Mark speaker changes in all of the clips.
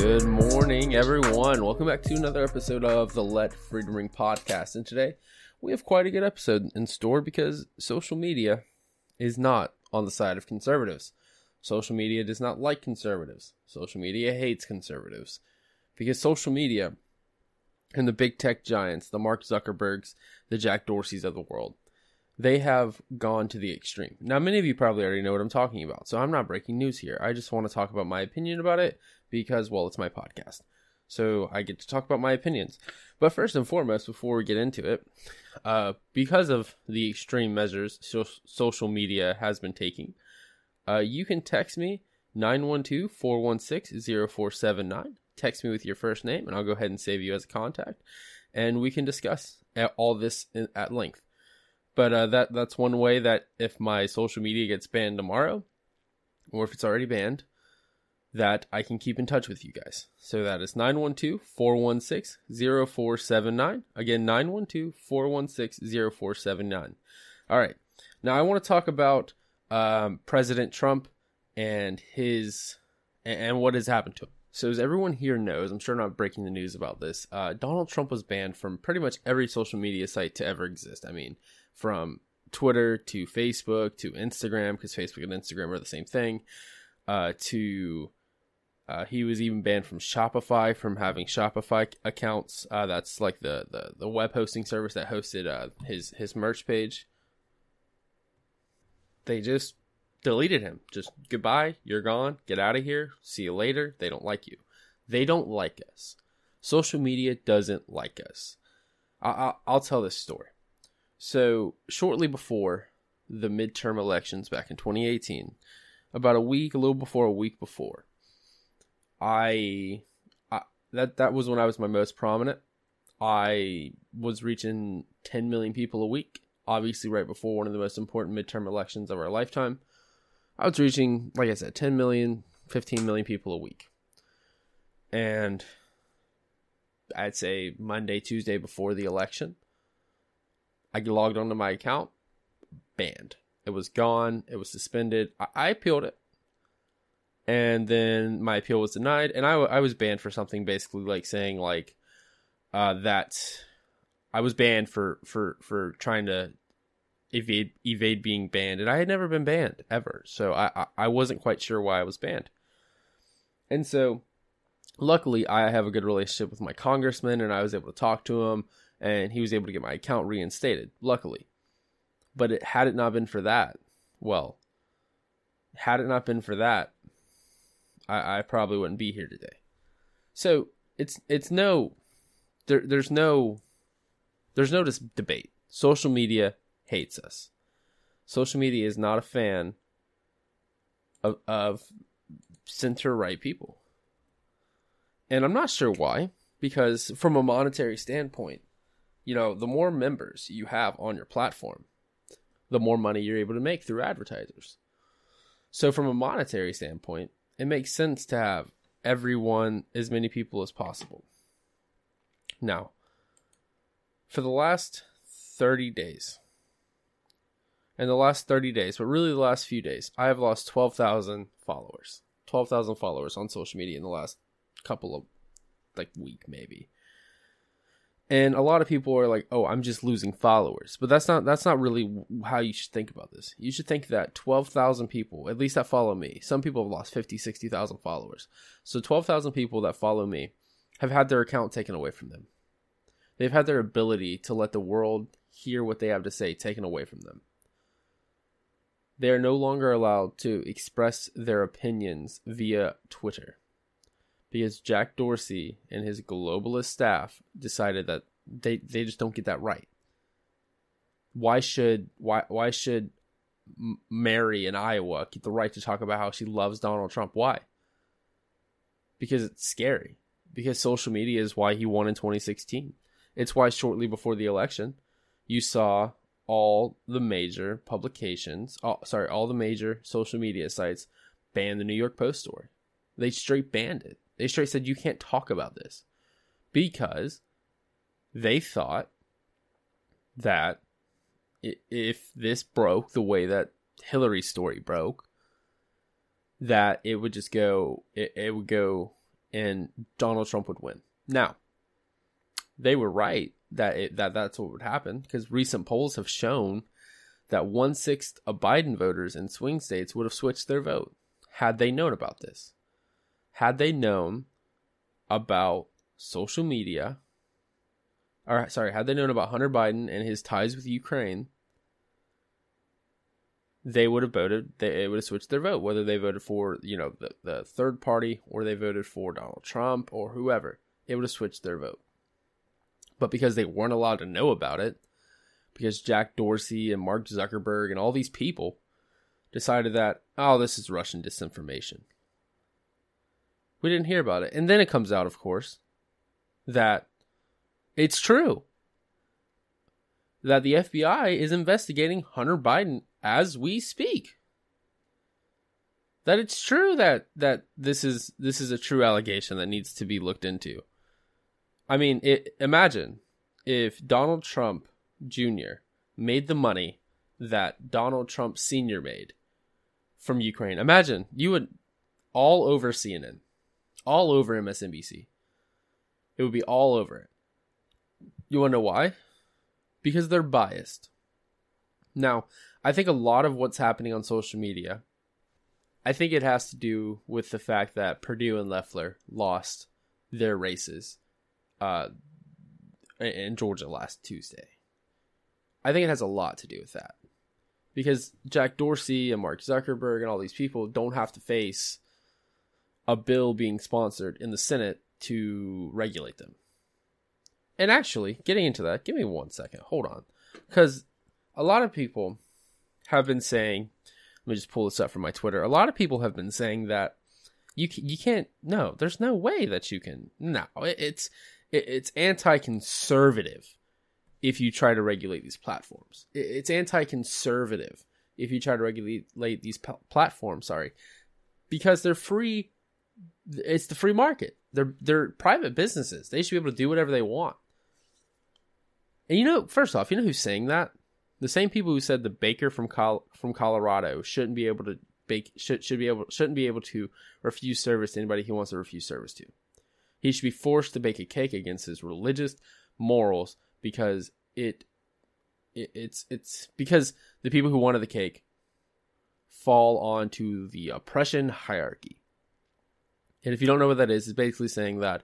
Speaker 1: Good morning, everyone. Welcome back to another episode of the Let Freedom Ring podcast. And today we have quite a good episode in store because social media is not on the side of conservatives. Social media does not like conservatives. Social media hates conservatives because social media and the big tech giants, the Mark Zuckerbergs, the Jack Dorseys of the world, they have gone to the extreme. Now, many of you probably already know what I'm talking about, so I'm not breaking news here. I just want to talk about my opinion about it because, well, it's my podcast. So I get to talk about my opinions. But first and foremost, before we get into it, uh, because of the extreme measures so- social media has been taking, uh, you can text me 912 416 0479. Text me with your first name, and I'll go ahead and save you as a contact. And we can discuss all this at length. But uh, that that's one way that if my social media gets banned tomorrow, or if it's already banned, that I can keep in touch with you guys. So that is 912 416 0479. Again, 912 416 0479. All right. Now I want to talk about um, President Trump and his and what has happened to him. So as everyone here knows, I'm sure not breaking the news about this. Uh, Donald Trump was banned from pretty much every social media site to ever exist. I mean, from Twitter to Facebook to Instagram, because Facebook and Instagram are the same thing. Uh, to uh, he was even banned from Shopify from having Shopify accounts. Uh, that's like the, the, the web hosting service that hosted uh, his his merch page. They just deleted him. Just goodbye. You're gone. Get out of here. See you later. They don't like you. They don't like us. Social media doesn't like us. I, will tell this story. So shortly before the midterm elections back in 2018, about a week, a little before a week before, I, I that that was when I was my most prominent. I was reaching 10 million people a week, obviously right before one of the most important midterm elections of our lifetime. I was reaching, like I said, 10 million, 15 million people a week. And I'd say Monday, Tuesday before the election, I logged onto my account, banned. It was gone. It was suspended. I, I appealed it and then my appeal was denied and I, I was banned for something basically like saying like uh, that i was banned for for for trying to evade evade being banned and i had never been banned ever so i i wasn't quite sure why i was banned and so luckily i have a good relationship with my congressman and i was able to talk to him and he was able to get my account reinstated luckily but it had it not been for that well had it not been for that I, I probably wouldn't be here today. So it's it's no there there's no there's no dis- debate. Social media hates us. Social media is not a fan of of center right people. And I'm not sure why because from a monetary standpoint, you know, the more members you have on your platform, the more money you're able to make through advertisers. So from a monetary standpoint, it makes sense to have everyone, as many people as possible. Now, for the last 30 days, and the last 30 days, but really the last few days, I have lost 12,000 followers. 12,000 followers on social media in the last couple of, like, week maybe and a lot of people are like oh i'm just losing followers. But that's not that's not really how you should think about this. You should think that 12,000 people at least that follow me some people have lost 50 60,000 followers. So 12,000 people that follow me have had their account taken away from them. They've had their ability to let the world hear what they have to say taken away from them. They are no longer allowed to express their opinions via twitter because Jack Dorsey and his globalist staff decided that They they just don't get that right. Why should why why should Mary in Iowa get the right to talk about how she loves Donald Trump? Why? Because it's scary. Because social media is why he won in 2016. It's why shortly before the election, you saw all the major publications, all, sorry, all the major social media sites ban the New York Post story. They straight banned it. They straight said you can't talk about this because they thought that if this broke the way that Hillary's story broke, that it would just go, it, it would go, and Donald Trump would win. Now, they were right that it, that that's what would happen because recent polls have shown that one sixth of Biden voters in swing states would have switched their vote had they known about this. Had they known about social media or sorry, had they known about Hunter Biden and his ties with Ukraine, they would have voted. They would have switched their vote, whether they voted for you know the the third party or they voted for Donald Trump or whoever. It would have switched their vote. But because they weren't allowed to know about it, because Jack Dorsey and Mark Zuckerberg and all these people decided that oh this is Russian disinformation. We didn't hear about it, and then it comes out, of course, that it's true. That the FBI is investigating Hunter Biden as we speak. That it's true that that this is this is a true allegation that needs to be looked into. I mean, it, imagine if Donald Trump Jr. made the money that Donald Trump Sr. made from Ukraine. Imagine you would all over CNN, all over MSNBC. It would be all over it. You want to know why? Because they're biased. Now, I think a lot of what's happening on social media, I think it has to do with the fact that Perdue and Loeffler lost their races uh, in Georgia last Tuesday. I think it has a lot to do with that. Because Jack Dorsey and Mark Zuckerberg and all these people don't have to face a bill being sponsored in the Senate to regulate them. And actually, getting into that, give me one second. Hold on. Because a lot of people have been saying, let me just pull this up from my Twitter. A lot of people have been saying that you you can't no, there's no way that you can. No, it's it's anti-conservative if you try to regulate these platforms. It's anti-conservative if you try to regulate these platforms, sorry. Because they're free it's the free market. They're they're private businesses. They should be able to do whatever they want. And you know, first off, you know who's saying that? The same people who said the baker from Col- from Colorado shouldn't be able to bake should should be able shouldn't be able to refuse service to anybody he wants to refuse service to. He should be forced to bake a cake against his religious morals because it, it it's it's because the people who wanted the cake fall onto the oppression hierarchy. And if you don't know what that is, it's basically saying that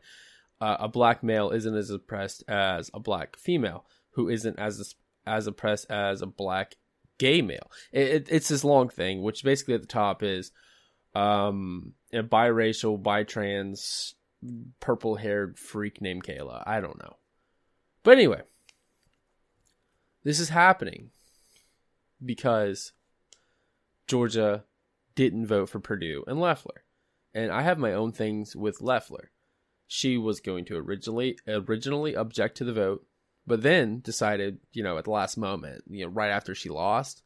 Speaker 1: uh, a black male isn't as oppressed as a black female who isn't as as oppressed as a black gay male. It, it, it's this long thing, which basically at the top is um, a biracial, bi-trans, purple-haired freak named Kayla. I don't know, but anyway, this is happening because Georgia didn't vote for Perdue and Loeffler, and I have my own things with Loeffler. She was going to originally originally object to the vote but then decided, you know, at the last moment, you know, right after she lost,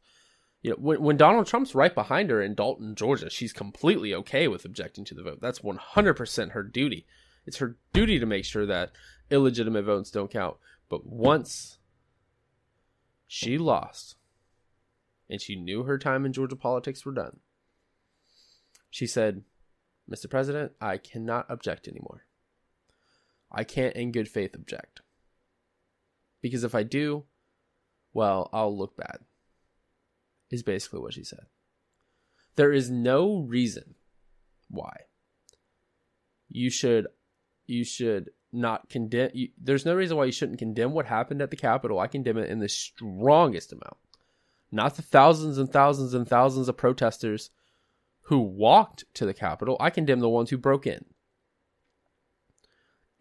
Speaker 1: you know, when, when Donald Trump's right behind her in Dalton, Georgia, she's completely okay with objecting to the vote. That's 100% her duty. It's her duty to make sure that illegitimate votes don't count. But once she lost and she knew her time in Georgia politics were done, she said, Mr. President, I cannot object anymore. I can't in good faith object. Because if I do, well, I'll look bad. Is basically what she said. There is no reason why you should you should not condemn you, there's no reason why you shouldn't condemn what happened at the capitol i condemn it in the strongest amount not the thousands and thousands and thousands of protesters who walked to the capitol i condemn the ones who broke in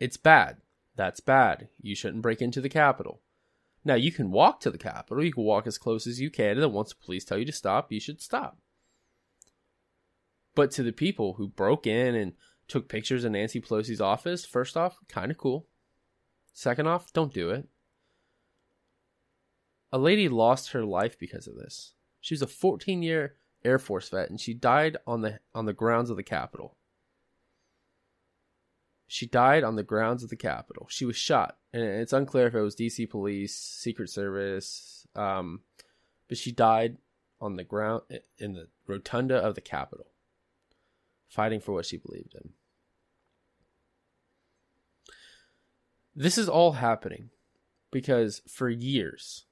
Speaker 1: it's bad That's bad. You shouldn't break into the Capitol. Now, you can walk to the Capitol. You can walk as close as you can, and then once the police tell you to stop, you should stop. But to the people who broke in and took pictures in Nancy Pelosi's office, first off, kind of cool. Second off, don't do it. A lady lost her life because of this. She was a 14 year Air Force vet and she died on the on the grounds of the Capitol. She died on the grounds of the Capitol. She was shot, and it's unclear if it was DC Police, Secret Service, um, but she died on the ground in the rotunda of the Capitol, fighting for what she believed in. This is all happening because for years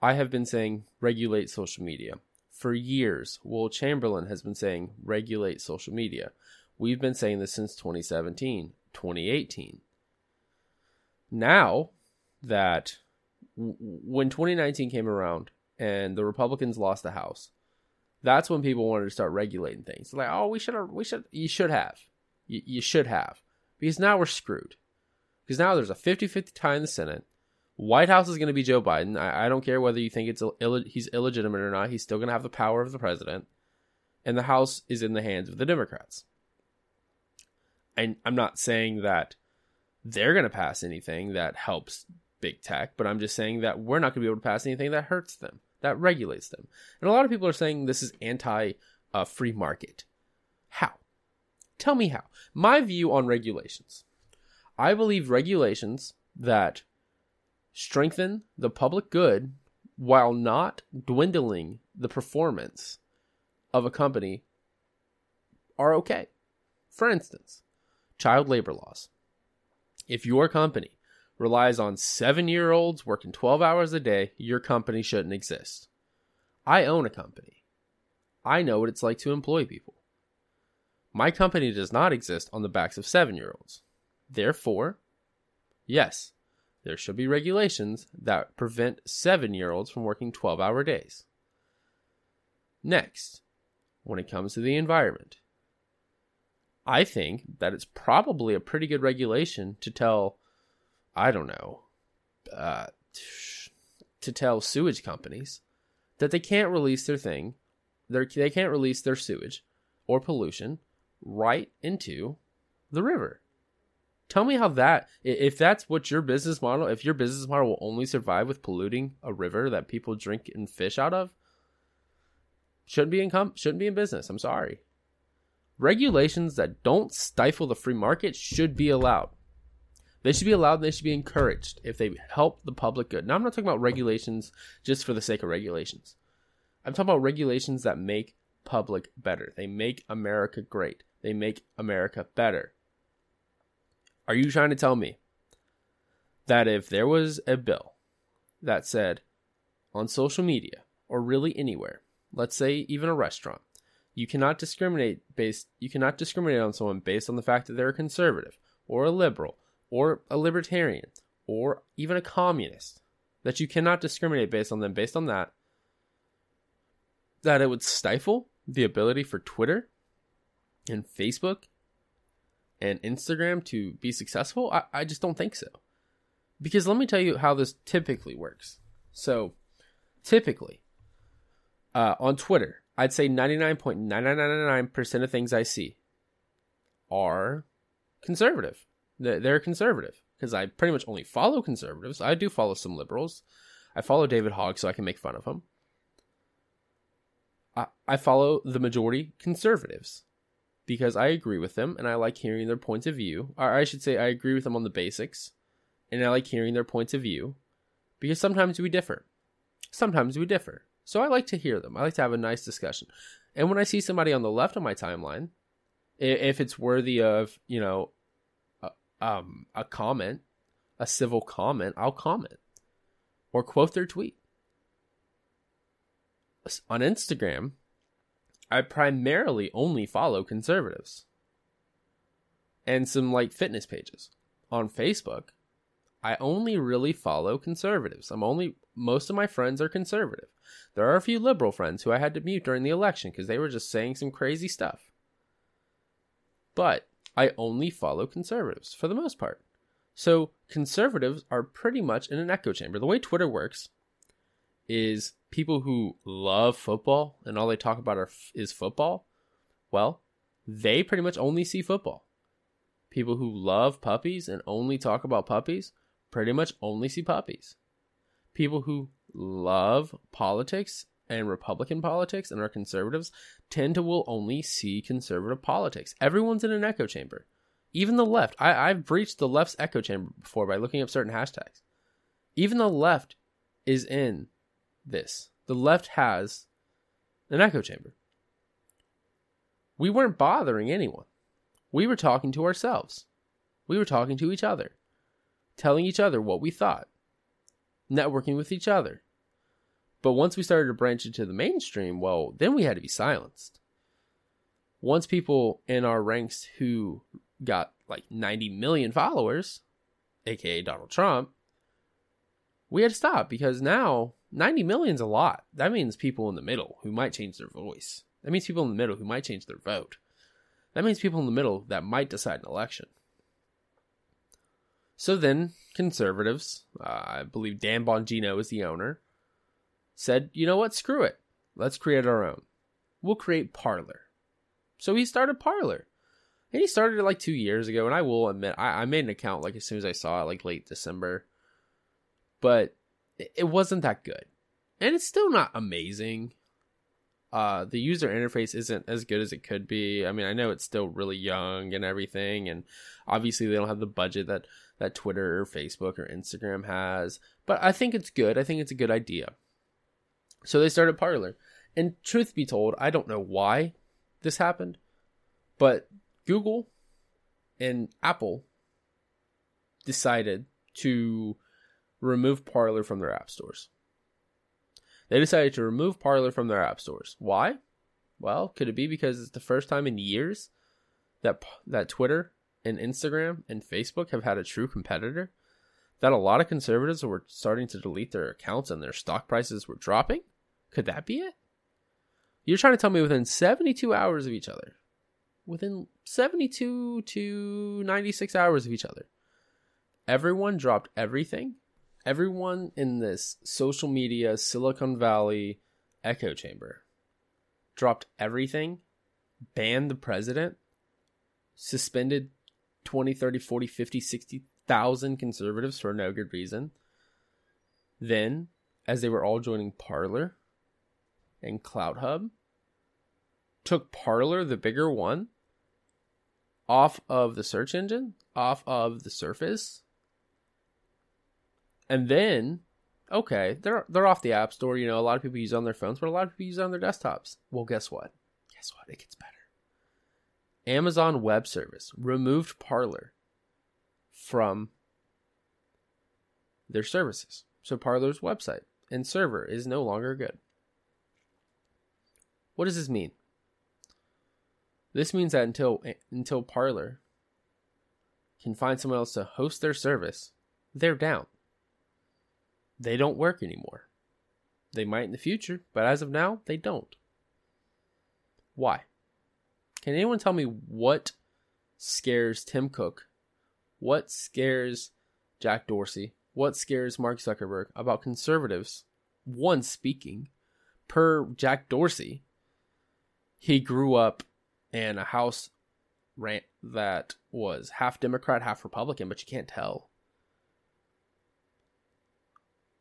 Speaker 1: I have been saying regulate social media. For years, Will Chamberlain has been saying regulate social media. We've been saying this since 2017, 2018. Now that when 2019 came around and the Republicans lost the House, that's when people wanted to start regulating things. Like, oh, we should have, we should, you should have, you, you should have, because now we're screwed. Because now there's a 50 50 tie in the Senate. White House is going to be Joe Biden. I, I don't care whether you think it's Ill- he's illegitimate or not. He's still going to have the power of the president, and the House is in the hands of the Democrats. And I'm not saying that they're going to pass anything that helps big tech, but I'm just saying that we're not going to be able to pass anything that hurts them, that regulates them. And a lot of people are saying this is anti uh, free market. How? Tell me how. My view on regulations. I believe regulations that strengthen the public good while not dwindling the performance of a company are okay. For instance, child labor laws. If your company relies on seven year olds working 12 hours a day, your company shouldn't exist. I own a company. I know what it's like to employ people. My company does not exist on the backs of seven year olds. Therefore, yes, there should be regulations that prevent seven year olds from working 12 hour days. Next, when it comes to the environment, I think that it's probably a pretty good regulation to tell, I don't know, uh, to tell sewage companies that they can't release their thing, they can't release their sewage or pollution right into the river. Tell me how that, if that's what your business model, if your business model will only survive with polluting a river that people drink and fish out of, shouldn't be in com- shouldn't be in business. I'm sorry. Regulations that don't stifle the free market should be allowed. They should be allowed they should be encouraged if they help the public good. Now, I'm not talking about regulations just for the sake of regulations. I'm talking about regulations that make public better. They make America great. They make America better. Are you trying to tell me that if there was a bill that said on social media or really anywhere, let's say even a restaurant, you cannot discriminate based you cannot discriminate on someone based on the fact that they're a conservative or a liberal or a libertarian or even a communist that you cannot discriminate based on them based on that that it would stifle the ability for Twitter and Facebook and Instagram to be successful? I, I just don't think so. Because let me tell you how this typically works. So, typically, uh, on Twitter, I'd say 99.9999% of things I see are conservative. They're conservative because I pretty much only follow conservatives. I do follow some liberals. I follow David Hogg so I can make fun of him. I, I follow the majority conservatives because I agree with them and I like hearing their points of view. Or I should say, I agree with them on the basics and I like hearing their points of view because sometimes we differ. Sometimes we differ. So I like to hear them. I like to have a nice discussion. And when I see somebody on the left of my timeline, if it's worthy of, you know, a, um, a comment, a civil comment, I'll comment or quote their tweet. On Instagram, I primarily only follow conservatives and some like fitness pages. On Facebook, I only really follow conservatives. I'm only most of my friends are conservative. There are a few liberal friends who I had to mute during the election because they were just saying some crazy stuff. But I only follow conservatives for the most part. So conservatives are pretty much in an echo chamber. The way Twitter works is people who love football and all they talk about are, is football. Well, they pretty much only see football. People who love puppies and only talk about puppies pretty much only see puppies. People who love politics and Republican politics and are conservatives tend to will only see conservative politics. Everyone's in an echo chamber. Even the left. I, I've breached the left's echo chamber before by looking up certain hashtags. Even the left is in this. The left has an echo chamber. We weren't bothering anyone. We were talking to ourselves. We were talking to each other, telling each other what we thought, networking with each other. But once we started to branch into the mainstream, well, then we had to be silenced. Once people in our ranks who got like 90 million followers, aka Donald Trump, we had to stop because now 90 million is a lot. That means people in the middle who might change their voice. That means people in the middle who might change their vote. That means people in the middle that might decide an election. So then, conservatives, uh, I believe Dan Bongino is the owner, said, you know what, screw it. Let's create our own. We'll create Parler. So he started Parler. And he started it like two years ago. And I will admit, I, I made an account like as soon as I saw it, like late December. But it, wasn't that good. And it's still not amazing. Uh, the user interface isn't as good as it could be. I mean, I know it's still really young and everything, and obviously they don't have the budget that that Twitter or Facebook or Instagram has. But I think it's good. I think it's a good idea. So they started Parler. And truth be told, I don't know why this happened, but Google and Apple decided to remove Parler from their app stores. They decided to remove Parler from their app stores. Why? Well, could it be because it's the first time in years that that Twitter and Instagram and Facebook have had a true competitor? That a lot of conservatives were starting to delete their accounts and their stock prices were dropping? Could that be it? You're trying to tell me within 72 hours of each other, within 72 to 96 hours of each other, everyone dropped everything. Everyone in this social media Silicon Valley echo chamber dropped everything, banned the president, suspended 20, 30, 40, 50, 60,000 conservatives for no good reason. Then, as they were all joining Parler, and CloutHub took Parler, the bigger one, off of the search engine, off of the surface. And then, okay, they're they're off the app store. You know, a lot of people use on their phones, but a lot of people use on their desktops. Well, guess what? Guess what? It gets better. Amazon Web Service removed Parler from their services. So Parler's website and server is no longer good. What does this mean? This means that until until Parler can find someone else to host their service, they're down. They don't work anymore. They might in the future, but as of now, they don't. Why? Can anyone tell me what scares Tim Cook? What scares Jack Dorsey? What scares Mark Zuckerberg about conservatives? One speaking per Jack Dorsey he grew up in a house rant that was half Democrat, half Republican, but you can't tell.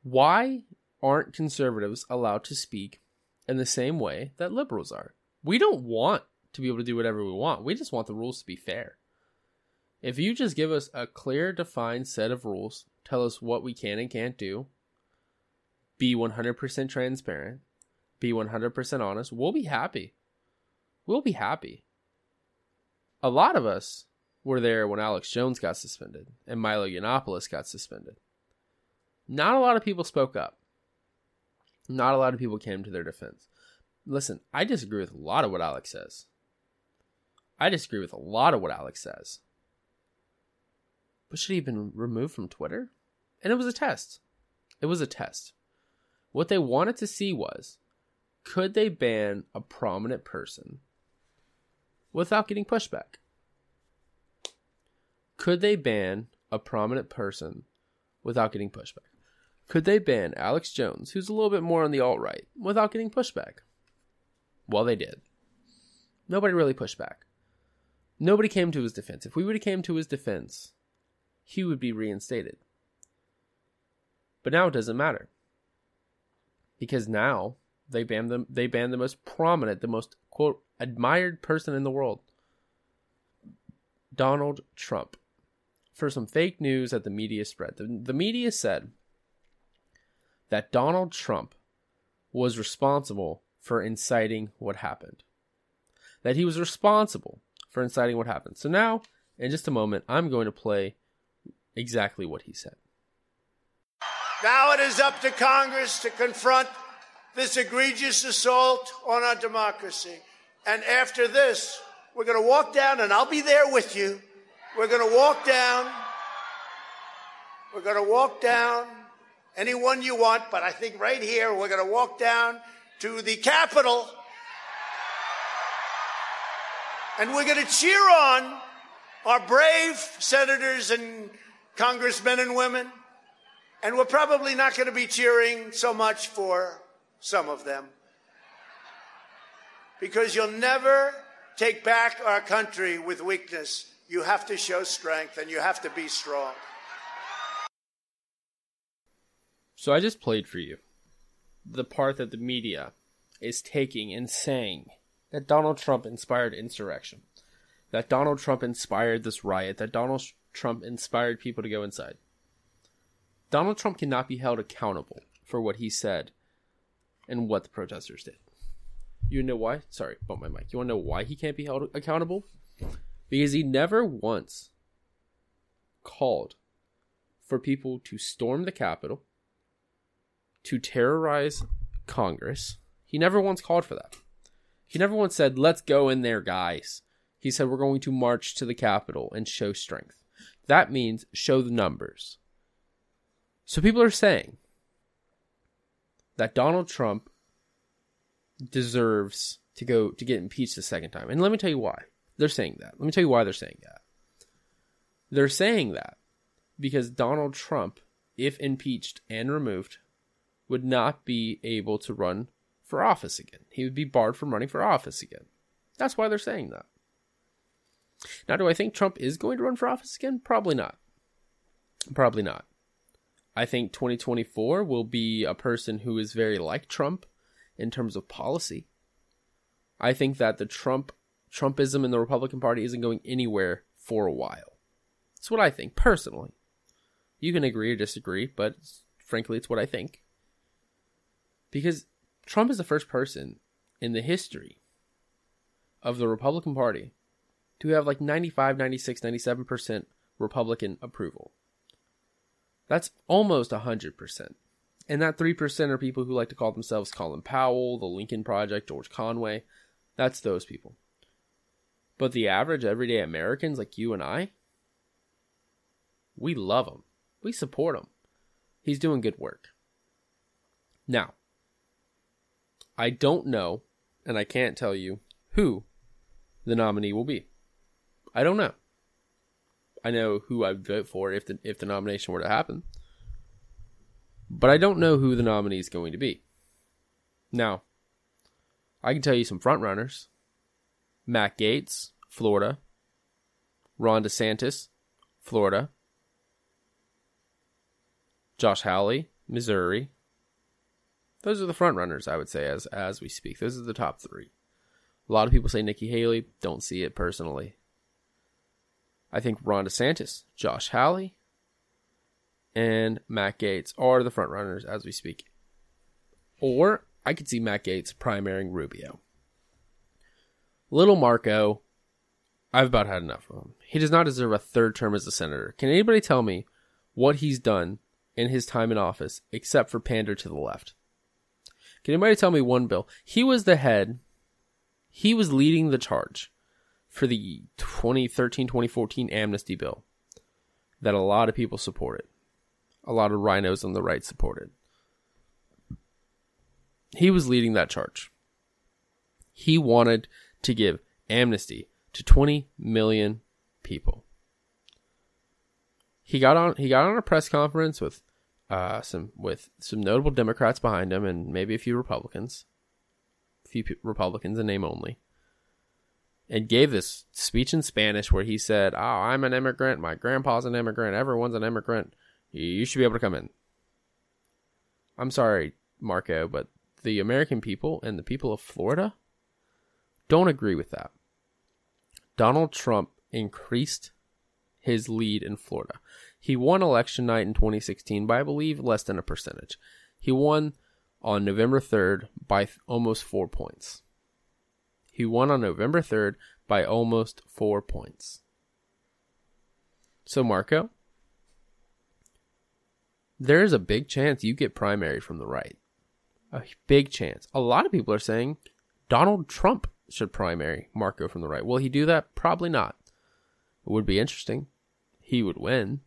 Speaker 1: Why aren't conservatives allowed to speak in the same way that liberals are? We don't want to be able to do whatever we want. We just want the rules to be fair. If you just give us a clear, defined set of rules, tell us what we can and can't do, be 100% transparent, be 100% honest, we'll be happy we'll be happy. A lot of us were there when Alex Jones got suspended and Milo Yiannopoulos got suspended. Not a lot of people spoke up. Not a lot of people came to their defense. Listen, I disagree with a lot of what Alex says. I disagree with a lot of what Alex says. But should he have been removed from Twitter? And it was a test. It was a test. What they wanted to see was could they ban a prominent person without getting pushback? Could they ban a prominent person without getting pushback? Could they ban Alex Jones, who's a little bit more on the alt right, without getting pushback? Well, they did. Nobody really pushed back. Nobody came to his defense. If we would have came to his defense, he would be reinstated. But now it doesn't matter. Because now they banned them they banned the most prominent, the most quote admired person in the world. Donald Trump. For some fake news that the media spread. The, the media said that Donald Trump was responsible for inciting what happened. That he was responsible for inciting what happened. So now, in just a moment, I'm going to play exactly what he said.
Speaker 2: Now it is up to Congress to confront this egregious assault on our democracy. And after this, we're going to walk down, and I'll be there with you. We're going to walk down. We're going to walk down anyone you want, but I think right here we're going to walk down to the Capitol and we're going to cheer on our brave senators and congressmen and women. And we're probably not going to be cheering so much for some of them. Because you'll never take back our country with weakness. You have to show strength and you have to be strong.
Speaker 1: So I just played for you the part that the media is taking and saying that Donald Trump inspired insurrection, that Donald Trump inspired this riot, that Donald Trump inspired people to go inside. Donald Trump cannot be held accountable for what he said and what the protesters did. You know why? Sorry, bump my mic. You want to know why he can't be held accountable? Because he never once called for people to storm the Capitol, to terrorize Congress. He never once called for that. He never once said, let's go in there, guys. He said, we're going to march to the Capitol and show strength. That means show the numbers. So people are saying that Donald Trump deserves to go to get impeached a second time. And let me tell you why. They're saying that. Let me tell you why they're saying that. They're saying that because Donald Trump, if impeached and removed, would not be able to run for office again. He would be barred from running for office again. That's why they're saying that. Now, do I think Trump is going to run for office again? Probably not. Probably not. I think 2024 will be a person who is very like Trump in terms of policy. I think that the Trump Trumpism in the Republican Party isn't going anywhere for a while. That's what I think personally. You can agree or disagree, but frankly, it's what I think. Because Trump is the first person in the history of the Republican Party to have like 95, 96, 97% Republican approval. That's almost 100%. And that 3% are people who like to call themselves Colin Powell, the Lincoln Project, George Conway. That's those people. But the average everyday Americans like you and I, we love him. We support him. He's doing good work. Now, I don't know, and I can't tell you who the nominee will be. I don't know. I know who I'd vote for if the if the nomination were to happen. But I don't know who the nominee is going to be. Now, I can tell you some front runners. Matt Gaetz, Florida. Ron DeSantis, Florida. Josh Hawley, Missouri. Those are the front runners, I would say, as as we speak. Those are the top three. A lot of people say Nikki Haley. Don't see it personally. I think Ron DeSantis, Josh Hawley, and Matt Gaetz are the front runners as we speak. Or I could see Matt Gaetz primarying Rubio. Little Marco, I've about had enough of him. He does not deserve a third term as a senator. Can anybody tell me what he's done in his time in office except for pander to the left? Can anybody tell me one bill? He was the head, he was leading the charge for the 2013 2014 amnesty bill that a lot of people supported. A lot of RINOs on the right supported. He was leading that charge. He wanted to give amnesty to 20 million people. he got on he got on a press conference with uh, some with some notable Democrats behind him and maybe a few Republicans, a few Republicans in name only, and gave this speech in Spanish where he said, "Oh, I'm an immigrant. My grandpa's an immigrant. Everyone's an immigrant. You should be able to come in." I'm sorry, Marco, but the American people and the people of Florida don't agree with that. Donald Trump increased his lead in Florida. He won election night in 2016 by, I believe, less than a percentage. He won on November 3rd by almost four points. He won on November 3rd by almost four points. So, Marco, there is a big chance you get primary from the right. A big chance. A lot of people are saying Donald Trump should primary Marco from the right. Will he do that? Probably not. It would be interesting. He would win.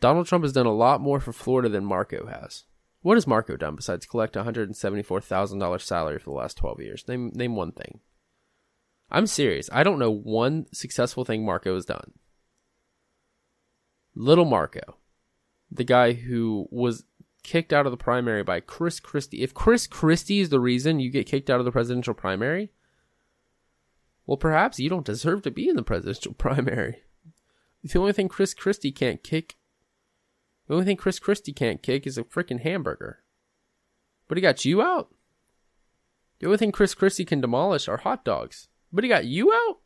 Speaker 1: Donald Trump has done a lot more for Florida than Marco has. What has Marco done besides collect a $174,000 salary for the last 12 years? Name, name one thing. I'm serious. I don't know one successful thing Marco has done. Little Marco, the guy who was kicked out of the primary by Chris Christie. If Chris Christie is the reason you get kicked out of the presidential primary, well, perhaps you don't deserve to be in the presidential primary. The only thing Chris Christie can't kick, the only thing Chris Christie can't kick is a freaking hamburger. But he got you out. The only thing Chris Christie can demolish are hot dogs. But he got you out.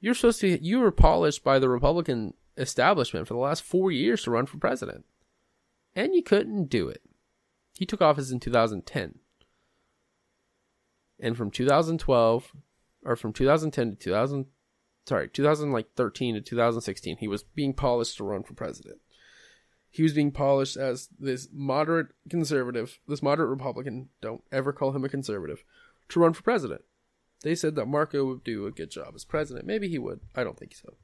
Speaker 1: You're supposed to. You were polished by the Republican establishment for the last four years to run for president and you couldn't do it. He took office in 2010. And from 2012 or from 2010 to 2000 sorry, 2013 to 2016, he was being polished to run for president. He was being polished as this moderate conservative, this moderate Republican, don't ever call him a conservative, to run for president. They said that Marco would do a good job as president. Maybe he would. I don't think so.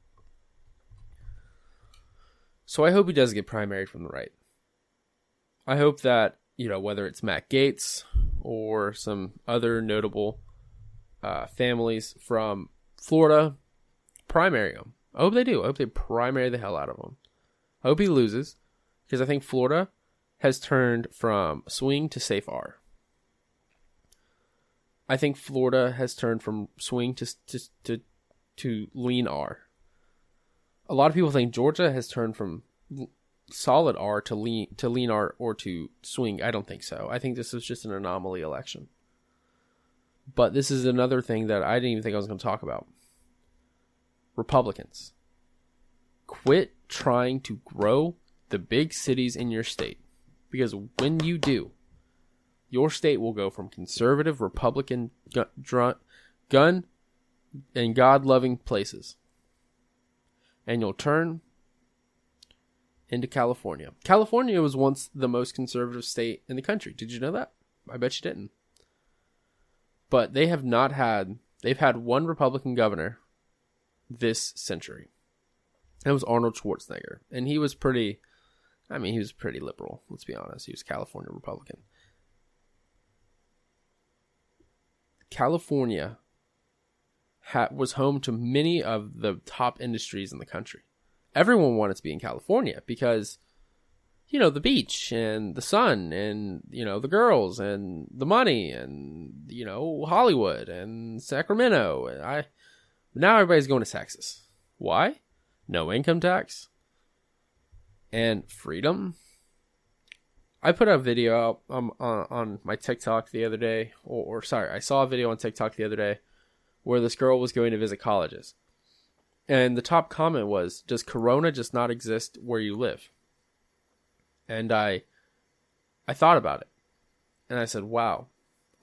Speaker 1: So I hope he does get primaried from the right. I hope that, you know, whether it's Matt Gaetz or some other notable uh, families from Florida, primary him. I hope they do. I hope they primary the hell out of him. I hope he loses because I think Florida has turned from swing to safe R. I think Florida has turned from swing to to to, to lean R. A lot of people think Georgia has turned from solid R to lean to lean R or to swing. I don't think so. I think this is just an anomaly election. But this is another thing that I didn't even think I was going to talk about. Republicans, quit trying to grow the big cities in your state because when you do, your state will go from conservative Republican gun, gun and God loving places. And you'll turn into California. California was once the most conservative state in the country. Did you know that? I bet you didn't. But they have not had, they've had one Republican governor this century. It was Arnold Schwarzenegger. And he was pretty, I mean, he was pretty liberal, let's be honest. He was California Republican. California ha- was home to many of the top industries in the country everyone wanted to be in California because you know the beach and the sun and you know the girls and the money and you know Hollywood and Sacramento. I now everybody's going to Texas. Why? No income tax and freedom. I put a video up um, on, on my TikTok the other day, or, or sorry, I saw a video on TikTok the other day where this girl was going to visit colleges and the top comment was, "Does Corona just not exist where you live?" And I, I thought about it, and I said, "Wow,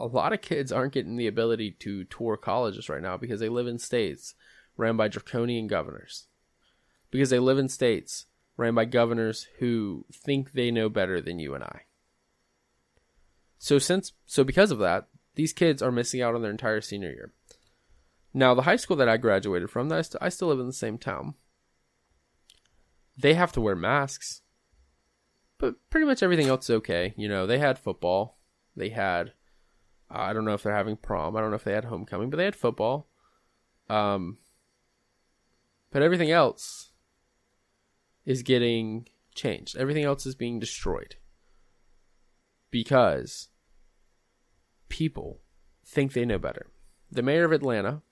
Speaker 1: a lot of kids aren't getting the ability to tour colleges right now because they live in states ran by draconian governors, because they live in states ran by governors who think they know better than you and I." So since so because of that, these kids are missing out on their entire senior year. Now, the high school that I graduated from, I, st- I still live in the same town. They have to wear masks, but pretty much everything else is okay. You know, they had football. They had, uh, I don't know if they're having prom. I don't know if they had homecoming, but they had football. Um, but everything else, is getting changed. Everything else is being destroyed because people think they know better. The mayor of Atlanta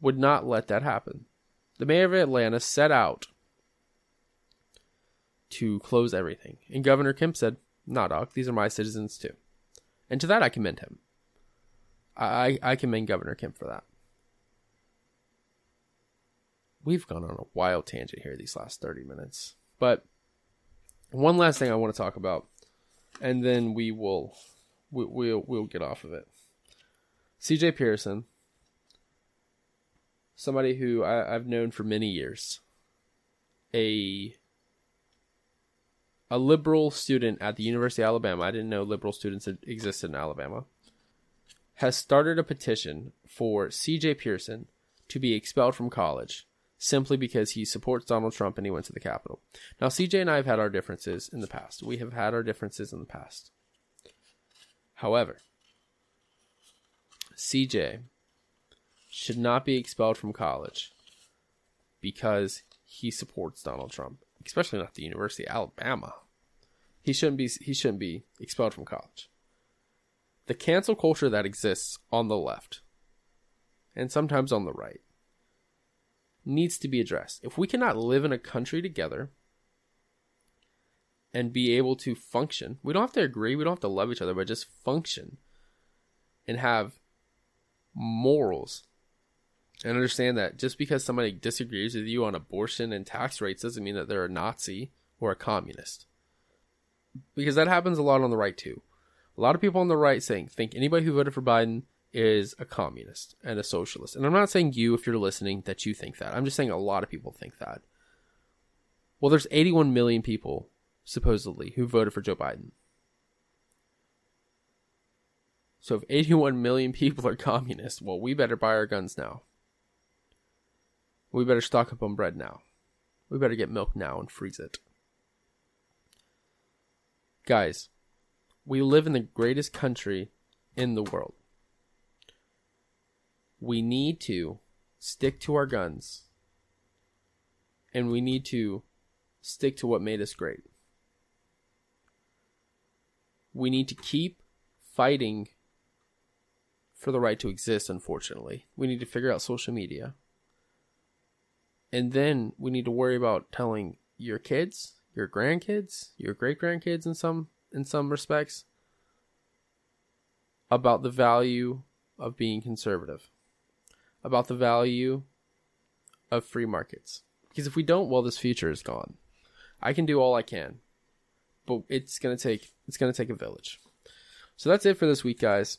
Speaker 1: would not let that happen. The mayor of Atlanta set out to close everything. And Governor Kemp said, Nah, dog, these are my citizens too. And to that I commend him. I, I commend Governor Kemp for that. We've gone on a wild tangent here these last 30 minutes. But one last thing I want to talk about, and then we will we, we'll we'll get off of it. CJ Pearson, somebody who I, I've known for many years, a a liberal student at the University of Alabama. I didn't know liberal students existed in Alabama. Has started a petition for CJ Pearson to be expelled from college simply because he supports Donald Trump and he went to the Capitol. Now, CJ and I have had our differences in the past. We have had our differences in the past. However, CJ should not be expelled from college because he supports Donald Trump, especially not the University of Alabama. He shouldn't be he shouldn't be expelled from college. The cancel culture that exists on the left and sometimes on the right needs to be addressed. If we cannot live in a country together and be able to function, we don't have to agree, we don't have to love each other, but just function and have morals and understand that just because somebody disagrees with you on abortion and tax rates doesn't mean that they're a Nazi or a communist. Because that happens a lot on the right too. A lot of people on the right saying think anybody who voted for Biden is a communist and a socialist. And I'm not saying you, if you're listening, that you think that. I'm just saying a lot of people think that. Well, there's 81 million people, supposedly, who voted for Joe Biden. So if 81 million people are communists, well, we better buy our guns now. We better stock up on bread now. We better get milk now and freeze it. Guys, we live in the greatest country in the world we need to stick to our guns and we need to stick to what made us great. We need to keep fighting for the right to exist, unfortunately. We need to figure out social media. And then we need to worry about telling your kids, your grandkids, your great grandkids in some in some respects about the value of being conservative about the value of free markets. Because if we don't, well, this future is gone. I can do all I can, but it's gonna take it's gonna take a village. So that's it for this week, guys.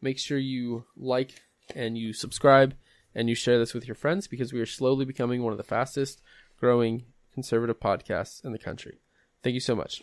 Speaker 1: Make sure you like and you subscribe and you share this with your friends because we are slowly becoming one of the fastest growing conservative podcasts in the country. Thank you so much.